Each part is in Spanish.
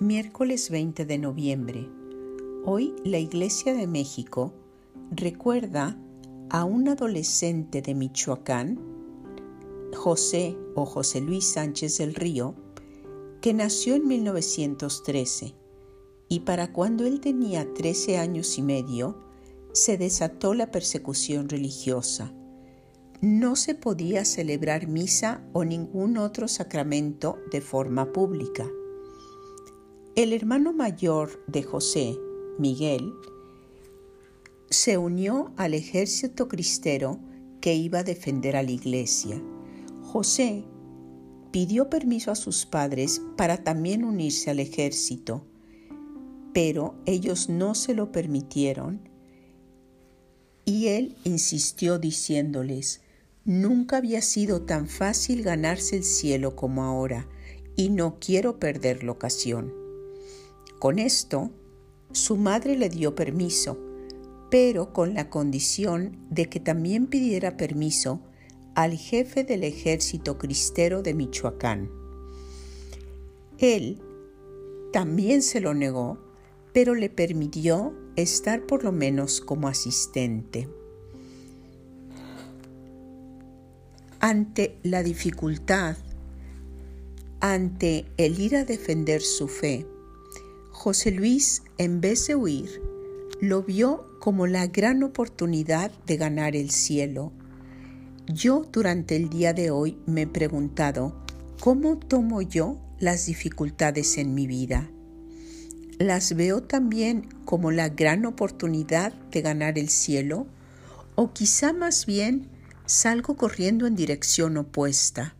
Miércoles 20 de noviembre. Hoy la Iglesia de México recuerda a un adolescente de Michoacán, José o José Luis Sánchez del Río, que nació en 1913 y para cuando él tenía 13 años y medio se desató la persecución religiosa. No se podía celebrar misa o ningún otro sacramento de forma pública. El hermano mayor de José, Miguel, se unió al ejército cristero que iba a defender a la iglesia. José pidió permiso a sus padres para también unirse al ejército, pero ellos no se lo permitieron y él insistió diciéndoles, nunca había sido tan fácil ganarse el cielo como ahora y no quiero perder la ocasión. Con esto, su madre le dio permiso, pero con la condición de que también pidiera permiso al jefe del ejército cristero de Michoacán. Él también se lo negó, pero le permitió estar por lo menos como asistente. Ante la dificultad, ante el ir a defender su fe, José Luis, en vez de huir, lo vio como la gran oportunidad de ganar el cielo. Yo durante el día de hoy me he preguntado, ¿cómo tomo yo las dificultades en mi vida? ¿Las veo también como la gran oportunidad de ganar el cielo? ¿O quizá más bien salgo corriendo en dirección opuesta?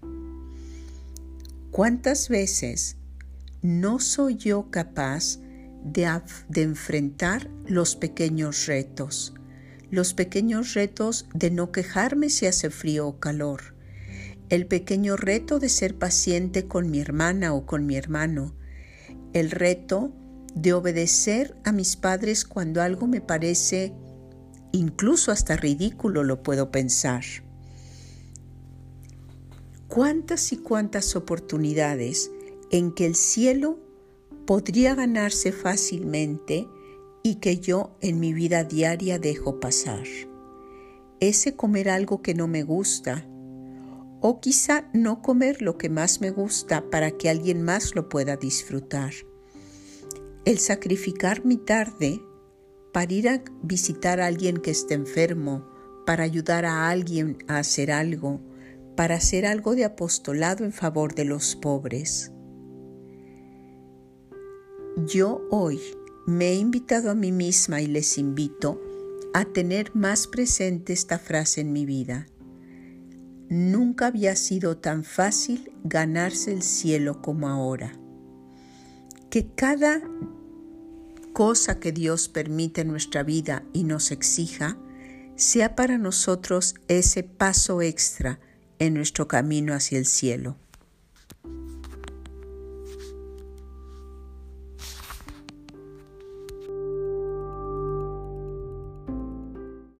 ¿Cuántas veces no soy yo capaz de, enfrentar los pequeños retos, los pequeños retos de no quejarme si hace frío o calor, el pequeño reto de ser paciente con mi hermana o con mi hermano, el reto de obedecer a mis padres cuando algo me parece incluso hasta ridículo lo puedo pensar. ¿Cuántas y cuántas oportunidades en que el cielo podría ganarse fácilmente y que yo en mi vida diaria dejo pasar. Ese comer algo que no me gusta o quizá no comer lo que más me gusta para que alguien más lo pueda disfrutar. El sacrificar mi tarde para ir a visitar a alguien que esté enfermo, para ayudar a alguien a hacer algo, para hacer algo de apostolado en favor de los pobres. Yo hoy me he invitado a mí misma y les invito a tener más presente esta frase en mi vida. Nunca había sido tan fácil ganarse el cielo como ahora. Que cada cosa que Dios permite en nuestra vida y nos exija sea para nosotros ese paso extra en nuestro camino hacia el cielo.